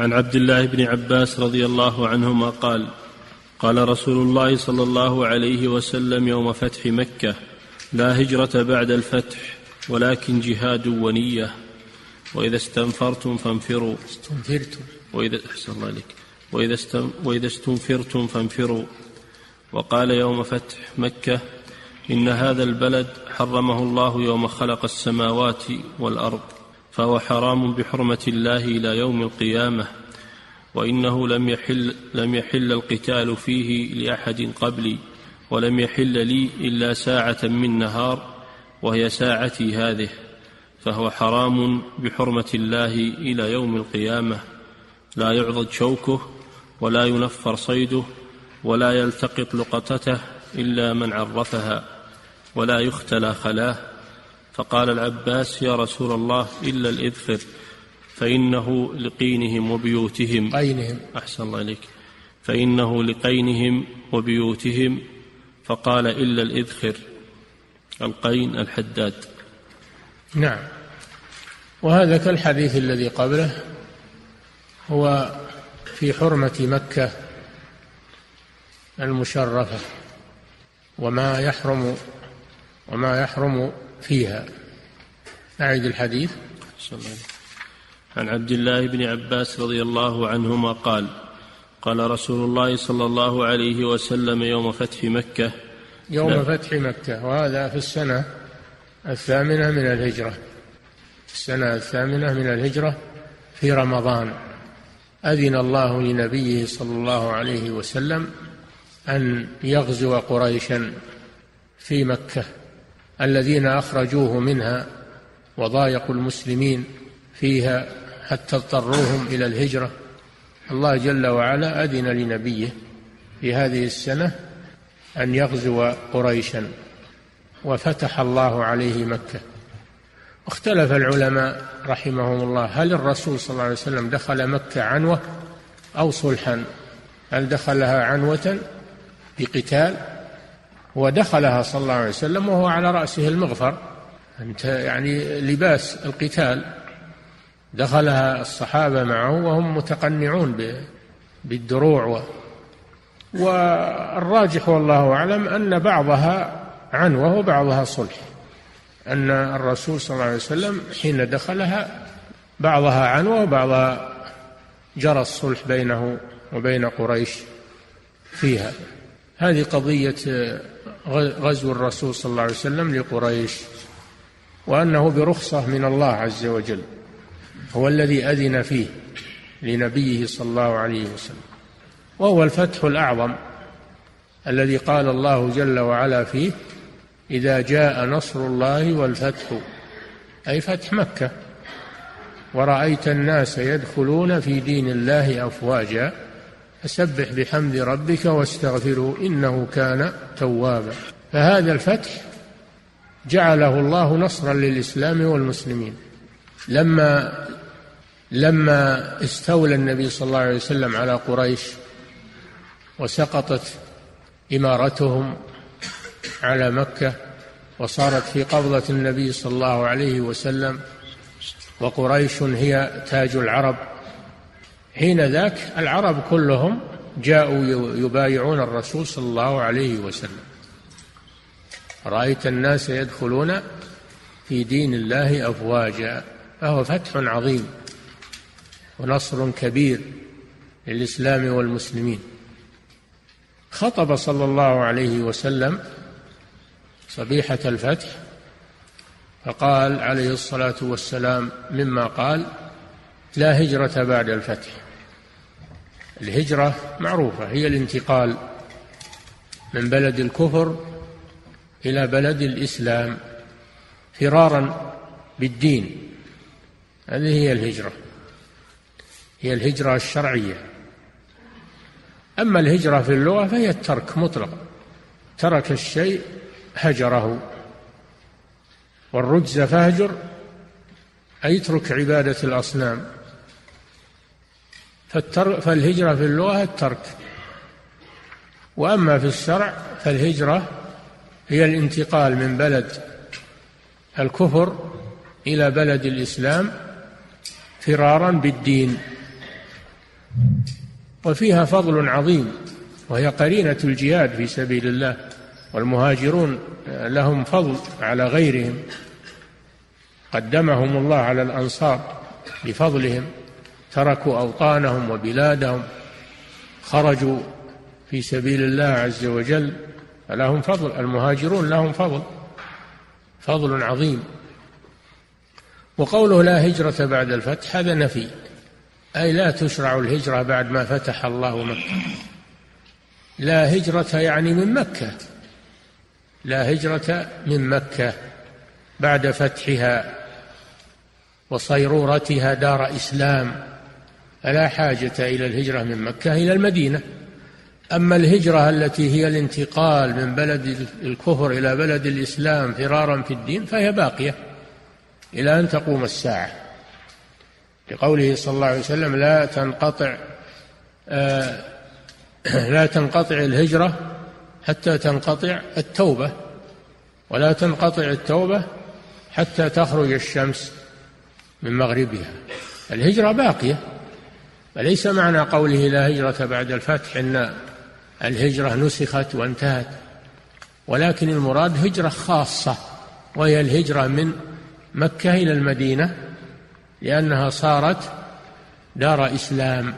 عن عبد الله بن عباس رضي الله عنهما قال قال رسول الله صلى الله عليه وسلم يوم فتح مكة لا هجرة بعد الفتح ولكن جهاد ونية. وإذا استنفرتم فانفروا. استنفرتم. وإذا أحسن الله عليك. وإذا, استن وإذا استنفرتم فانفروا. وقال يوم فتح مكة إن هذا البلد حرمه الله يوم خلق السماوات والأرض. فهو حرام بحرمة الله إلى يوم القيامة وإنه لم يحل لم يحل القتال فيه لأحد قبلي ولم يحل لي إلا ساعة من نهار وهي ساعتي هذه فهو حرام بحرمة الله إلى يوم القيامة. لا يعضد شوكه ولا ينفر صيده ولا يلتقط لقطته إلا من عرفها ولا يختلى خلاه. فقال العباس يا رسول الله إلا الاذخر فإنه لقينهم وبيوتهم. قينهم. أحسن الله إليك. فإنه لقينهم وبيوتهم. فقال إلا الاذخر القين الحداد. نعم. وهذا كالحديث الذي قبله. هو في حرمة مكة المشرفة. وما يحرم وما يحرم فيها. أعد الحديث. عن عبد الله بن عباس رضي الله عنهما قال قال رسول الله صلى الله عليه وسلم يوم فتح مكة. يوم لا. فتح مكة وهذا في السنة الثامنة من الهجرة. السنة الثامنة من الهجرة في رمضان. أذن الله لنبيه صلى الله عليه وسلم أن يغزو قريشا في مكة. الذين أخرجوه منها وضايقوا المسلمين فيها حتى اضطروهم إلى الهجرة. الله جل وعلا أذن لنبيه في هذه السنة أن يغزو قريشا وفتح الله عليه مكة. اختلف العلماء رحمهم الله هل الرسول صلى الله عليه وسلم دخل مكة عنوة أو صلحا؟ هل دخلها عنوة بقتال؟ ودخلها صلى الله عليه وسلم وهو على رأسه المغفر. أنت يعني لباس القتال. دخلها الصحابة معه وهم متقنعون بالدروع والراجح والله أعلم أن بعضها عنوة وبعضها صلح. أن الرسول صلى الله عليه وسلم حين دخلها بعضها عنوة وبعضها جرى الصلح بينه وبين قريش فيها. هذه قضية غزو الرسول صلى الله عليه وسلم لقريش وأنه برخصة من الله عز وجل هو الذي أذن فيه لنبيه صلى الله عليه وسلم وهو الفتح الأعظم الذي قال الله جل وعلا فيه إذا جاء نصر الله والفتح أي فتح مكة ورأيت الناس يدخلون في دين الله أفواجا فسبح بحمد ربك واستغفره إنه كان توابا. فهذا الفتح جعله الله نصرا للإسلام والمسلمين. لما لما استولى النبي صلى الله عليه وسلم على قريش وسقطت إمارتهم على مكة وصارت في قبضة النبي صلى الله عليه وسلم وقريش هي تاج العرب حين ذاك العرب كلهم جاءوا يبايعون الرسول صلى الله عليه وسلم. رأيت الناس يدخلون في دين الله أفواجا فهو فتح عظيم ونصر كبير للإسلام والمسلمين. خطب صلى الله عليه وسلم صبيحة الفتح فقال عليه الصلاة والسلام مما قال لا هجرة بعد الفتح. الهجرة معروفة هي الانتقال من بلد الكفر إلى بلد الإسلام فرارا بالدين. هذه هي الهجرة هي الهجرة الشرعية. أما الهجرة في اللغة فهي الترك مطلق ترك الشيء هجره والرجز فاهجر أي اترك عبادة الأصنام. فالهجرة في اللغة الترك. وأما في الشرع فالهجرة هي الانتقال من بلد الكفر إلى بلد الإسلام فرارا بالدين. وفيها فضل عظيم وهي قرينة الجهاد في سبيل الله والمهاجرون لهم فضل على غيرهم. قدمهم الله على الأنصار بفضلهم. تركوا أوطانهم وبلادهم خرجوا في سبيل الله عز وجل فلهم فضل. المهاجرون لهم فضل فضل عظيم. وقوله لا هجرة بعد الفتح هذا نفي أي لا تشرع الهجرة بعد ما فتح الله مكة. لا هجرة يعني من مكة. لا هجرة من مكة بعد فتحها وصيرورتها دار إسلام. فلا حاجة إلى الهجرة من مكة إلى المدينة. أما الهجرة التي هي الانتقال من بلد الكفر إلى بلد الإسلام فرارا في الدين فهي باقية إلى أن تقوم الساعة. لقوله صلى الله عليه وسلم لا تنقطع آه لا تنقطع الهجرة حتى تنقطع التوبة ولا تنقطع التوبة حتى تخرج الشمس من مغربها. الهجرة باقية. فليس معنى قوله لا هجرة بعد الفتح أن الهجرة نسخت وانتهت. ولكن المراد هجرة خاصة وهي الهجرة من مكة إلى المدينة لأنها صارت دار إسلام.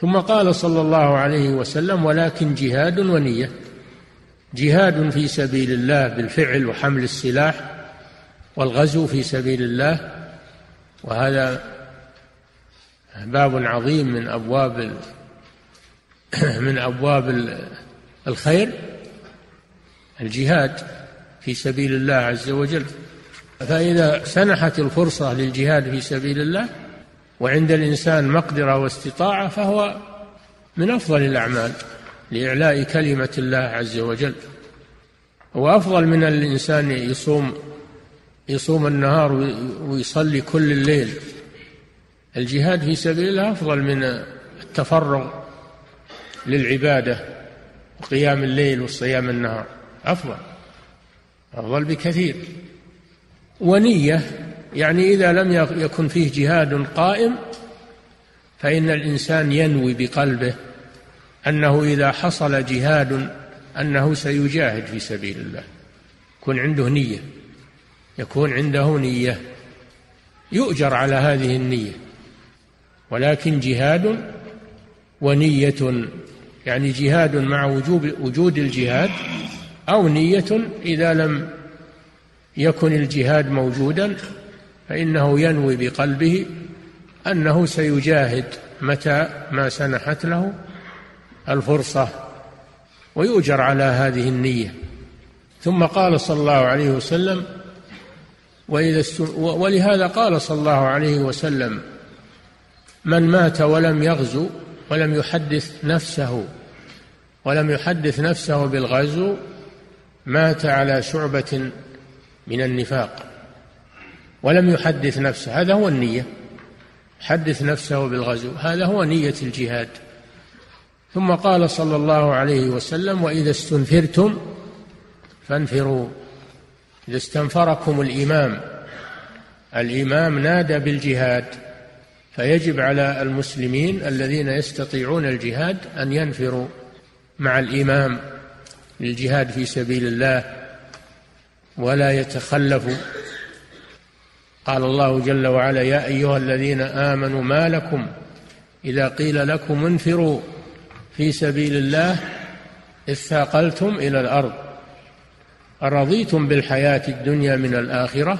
ثم قال صلى الله عليه وسلم ولكن جهاد ونية. جهاد في سبيل الله بالفعل وحمل السلاح والغزو في سبيل الله وهذا باب عظيم من أبواب من أبواب الخير الجهاد في سبيل الله عز وجل. فإذا سنحت الفرصة للجهاد في سبيل الله وعند الإنسان مقدرة واستطاعة فهو من أفضل الأعمال لإعلاء كلمة الله عز وجل. وأفضل من الإنسان يصوم يصوم النهار ويصلي كل الليل. الجهاد في سبيل الله أفضل من التفرغ للعبادة وقيام الليل وصيام النهار. أفضل أفضل بكثير. ونية يعني إذا لم يكن فيه جهاد قائم فإن الإنسان ينوي بقلبه أنه إذا حصل جهاد أنه سيجاهد في سبيل الله. يكون عنده نية يكون عنده نية. يؤجر على هذه النية. ولكن جهاد ونية يعني جهاد مع وجوب وجود الجهاد أو نية إذا لم يكن الجهاد موجودا فإنه ينوي بقلبه أنه سيجاهد متى ما سنحت له الفرصة ويؤجر على هذه النية. ثم قال صلى الله عليه وسلم وإذا ولهذا قال صلى الله عليه وسلم من مات ولم يغزو ولم يحدث نفسه ولم يحدث نفسه بالغزو مات على شعبة من النفاق ولم يحدث نفسه. هذا هو النية حدث نفسه بالغزو هذا هو نية الجهاد. ثم قال صلى الله عليه وسلم وإذا استنفرتم فانفروا. إذا استنفركم الإمام الإمام نادى بالجهاد. فيجب على المسلمين الذين يستطيعون الجهاد أن ينفروا مع الإمام للجهاد في سبيل الله ولا يتخلفوا قال الله جل وعلا يا أيها الذين آمنوا ما لكم إذا قيل لكم انفروا في سبيل الله اثاقلتم إلى الأرض أرضيتم بالحياة الدنيا من الآخرة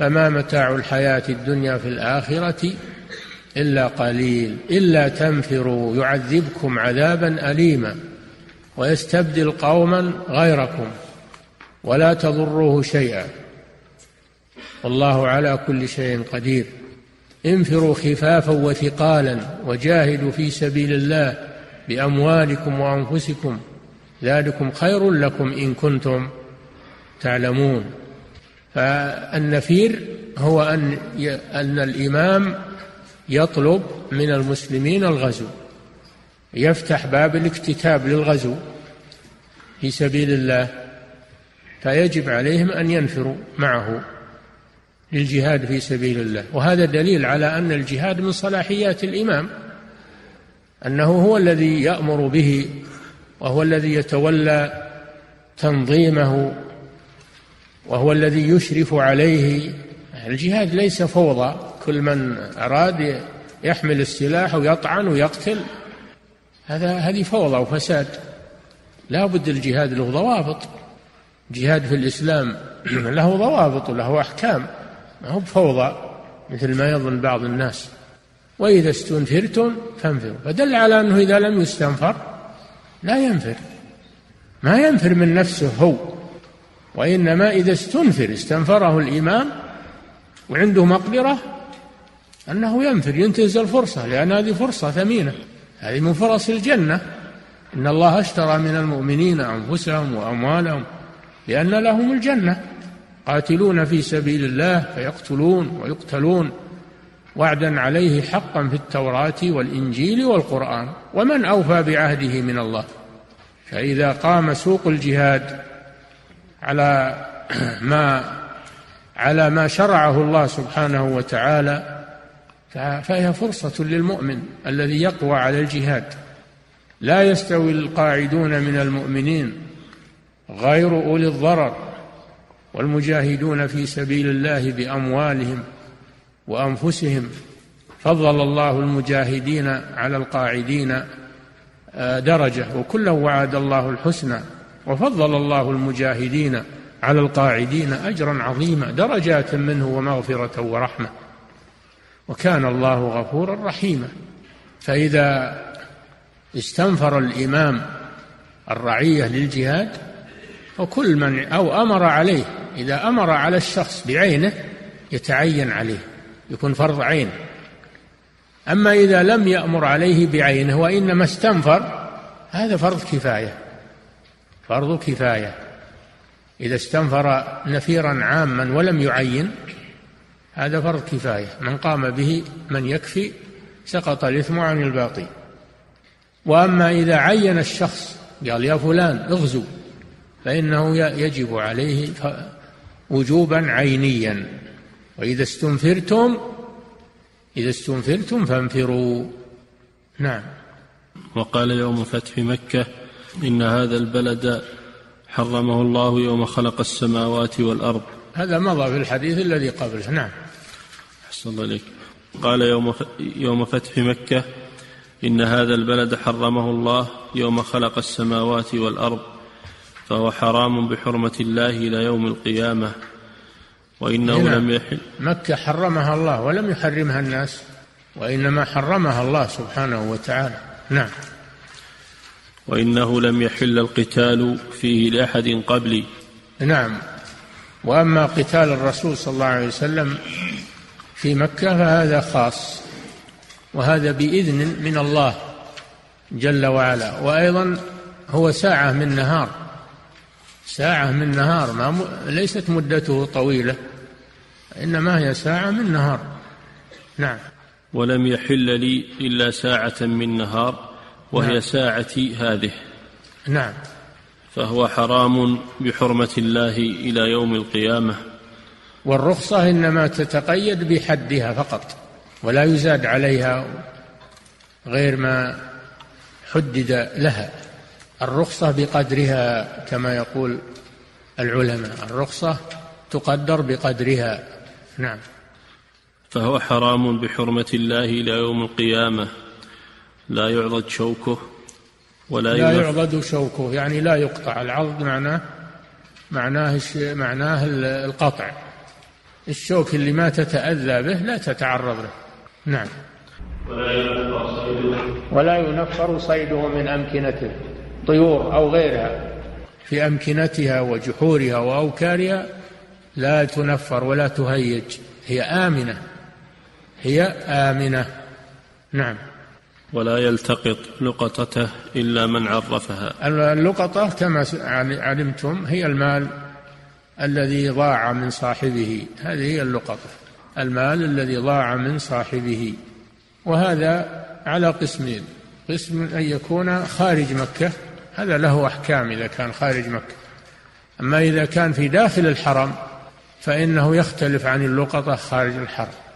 فما متاع الحياة الدنيا في الآخرة إلا قليل إلا تنفروا يعذبكم عذابا أليما ويستبدل قوما غيركم ولا تضروه شيئا. والله على كل شيء قدير. انفروا خفافا وثقالا وجاهدوا في سبيل الله بأموالكم وأنفسكم. ذلكم خير لكم إن كنتم تعلمون. فالنفير هو أن أن الإمام يطلب من المسلمين الغزو يفتح باب الاكتتاب للغزو في سبيل الله فيجب عليهم أن ينفروا معه للجهاد في سبيل الله. وهذا دليل على أن الجهاد من صلاحيات الإمام أنه هو الذي يأمر به وهو الذي يتولى تنظيمه وهو الذي يشرف عليه الجهاد ليس فوضى. كل من أراد يحمل السلاح ويطعن ويقتل هذا هذه فوضى وفساد. لا بد الجهاد له ضوابط. جهاد في الإسلام له ضوابط وله أحكام. ما هو بفوضى مثل ما يظن بعض الناس. وإذا استنفرتم فانفروا. فدل على أنه إذا لم يستنفر لا ينفر. ما ينفر من نفسه هو. وإنما إذا استنفر استنفره الإمام وعنده مقدرة أنه ينفر ينتهز الفرصة لأن هذه فرصة ثمينة. هذه من فرص الجنة. إن الله اشترى من المؤمنين أنفسهم وأموالهم لأن لهم الجنة. قاتلون في سبيل الله فيقتلون ويقتلون. وعدا عليه حقا في التوراة والإنجيل والقرآن. ومن أوفى بعهده من الله؟ فإذا قام سوق الجهاد على ما على ما شرعه الله سبحانه وتعالى فهي فرصة للمؤمن الذي يقوى على الجهاد. لا يستوي القاعدون من المؤمنين غير أولي الضرر والمجاهدون في سبيل الله بأموالهم وأنفسهم. فضل الله المجاهدين على القاعدين آه، درجة وكلا وعد الله الحسنى. وفضل الله المجاهدين على القاعدين أجرا عظيما درجات منه ومغفرة ورحمة. وكان الله غفورا رحيما. فإذا استنفر الإمام الرعية للجهاد وكل من أو أمر عليه إذا أمر على الشخص بعينه يتعين عليه يكون فرض عين. أما إذا لم يأمر عليه بعينه وإنما استنفر هذا فرض كفاية. فرض كفاية. إذا استنفر نفيرا عاما ولم يعين هذا فرض كفاية. من قام به من يكفي سقط الإثم عن الباقي. وأما إذا عين الشخص قال يا فلان اغزو فإنه يجب عليه وجوبا عينيا. وإذا استنفرتم إذا استنفرتم فانفروا. نعم. وقال يوم فتح مكة إن هذا البلد حرمه الله يوم خلق السماوات والأرض. هذا مضى في الحديث الذي قبله. نعم. أحسن الله إليك. قال يوم يوم فتح مكة إن هذا البلد حرمه الله يوم خلق السماوات والأرض فهو حرام بحرمة الله إلى يوم القيامة. وإنه. لم يحل مكة حرمها الله ولم يحرمها الناس وإنما حرمها الله سبحانه وتعالى. نعم. وإنه لم يحل القتال فيه لأحد قبلي. نعم. وأما قتال الرسول صلى الله عليه وسلم في مكة فهذا خاص وهذا بإذن من الله جل وعلا. وأيضا هو ساعة من نهار. ساعة من نهار ما م... ليست مدته طويلة إنما هي ساعة من نهار. نعم. ولم يحل لي إلا ساعة من نهار وهي نعم. ساعتي هذه. نعم. فهو حرام بحرمة الله إلى يوم القيامة. والرخصة إنما تتقيد بحدها فقط ولا يزاد عليها غير ما حدد لها. الرخصة بقدرها كما يقول العلماء الرخصة تقدر بقدرها. نعم. فهو حرام بحرمة الله إلى يوم القيامة. لا يعضد شوكه ولا لا يعضد شوكه يعني لا يقطع. العضد معناه معناه معناه القطع. الشوك اللي ما تتأذى به لا تتعرض له. نعم. ولا ينفر صيده ولا ينفر صيده من أمكنته طيور أو غيرها. في أمكنتها وجحورها وأوكارها لا تنفر ولا تهيج. هي آمنة هي آمنة. نعم. ولا يلتقط لقطته إلا من عرفها. اللقطة كما علمتم هي المال الذي ضاع من صاحبه. هذه هي اللقطة. المال الذي ضاع من صاحبه. وهذا على قسمين. قسم أن يكون خارج مكة. هذا له أحكام إذا كان خارج مكة. أما إذا كان في داخل الحرم فإنه يختلف عن اللقطة خارج الحرم.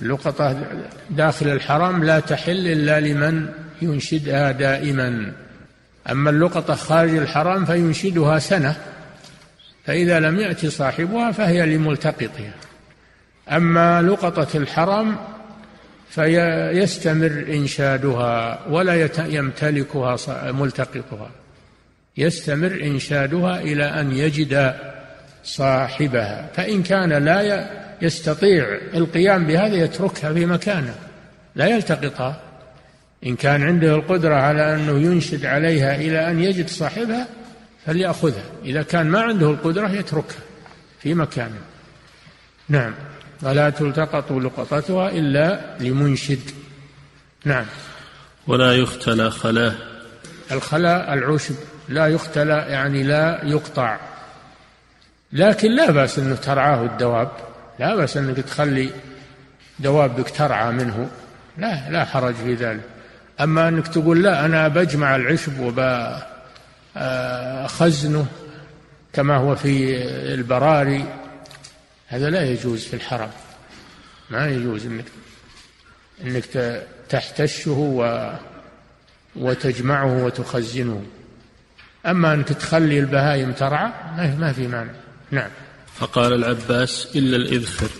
اللقطة داخل الحرم لا تحل إلا لمن ينشدها دائما. أما اللقطة خارج الحرم فينشدها سنة فإذا لم يأتي صاحبها فهي لملتقطها. أما لقطة الحرم فيستمر إنشادها ولا يمتلكها ملتقطها. يستمر إنشادها إلى أن يجد صاحبها. فإن كان لا يستطيع القيام بهذا يتركها في مكانه لا يلتقطها. إن كان عنده القدرة على أنه ينشد عليها إلى أن يجد صاحبها فليأخذها. إذا كان ما عنده القدرة يتركها في مكانه. نعم. ولا تلتقط لقطتها إلا لمنشد. نعم. ولا يختلى خلاه. الخلاء العشب لا يختلى يعني لا يقطع. لكن لا بأس أنه ترعاه الدواب. لا بأس أنك تخلي دوابك ترعى منه. لا لا حرج في ذلك. أما أنك تقول لا أنا بجمع العشب وبخزنه كما هو في البراري. هذا لا يجوز في الحرم. ما يجوز انك إنك تحتشه و وتجمعه وتخزنه. أما أنك تخلي البهائم ترعى ما في مانع. نعم. فقال العباس إلا الإذخر.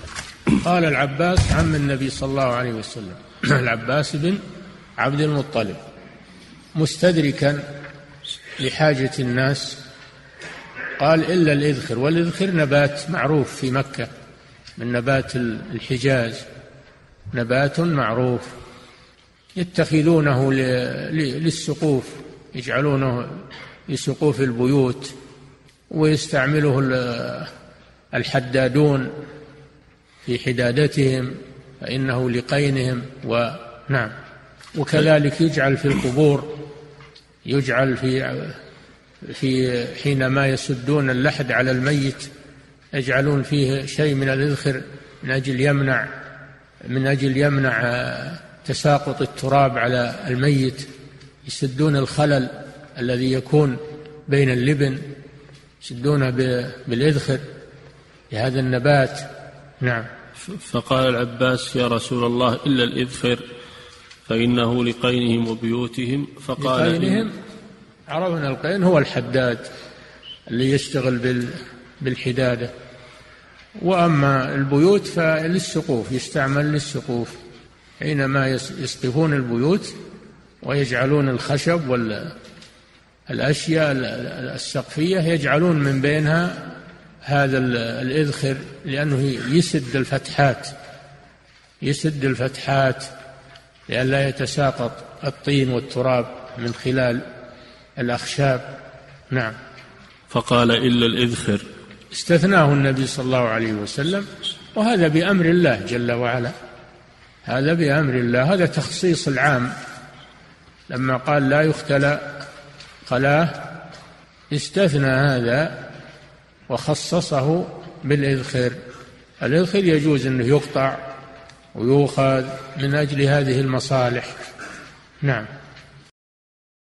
قال العباس عم النبي صلى الله عليه وسلم. العباس بن عبد المطلب. مستدركا لحاجة الناس. قال إلا الإذخر. والإذخر نبات معروف في مكة. من نبات الحجاز. نبات معروف. يتخذونه للسقوف. يجعلونه لسقوف البيوت. ويستعمله الحدادون في حدادتهم فإنه لقينهم ونعم وكذلك يجعل في القبور يجعل في في حينما يسدون اللحد على الميت يجعلون فيه شيء من الإذخر من أجل يمنع من أجل يمنع تساقط التراب على الميت. يسدون الخلل الذي يكون بين اللبن يسدونه بالإذخر. لهذا النبات. نعم. فقال العباس يا رسول الله إلا الإذخر فإنه لقينهم وبيوتهم. فقال لقينهم؟ عرفنا القين هو الحداد اللي يشتغل بالحدادة. وأما البيوت فللسقوف يستعمل للسقوف. حينما يسقفون البيوت ويجعلون الخشب والأشياء السقفية يجعلون من بينها هذا الإذخر لأنه يسد الفتحات يسد الفتحات لئلا يتساقط الطين والتراب من خلال الأخشاب. نعم. فقال إلا الإذخر. استثناه النبي صلى الله عليه وسلم وهذا بأمر الله جل وعلا. هذا بأمر الله. هذا تخصيص العام. لما قال لا يختلى خلاه استثنى هذا وخصصه بالإذخر الإذخر يجوز أنه يقطع ويؤخذ من أجل هذه المصالح. نعم.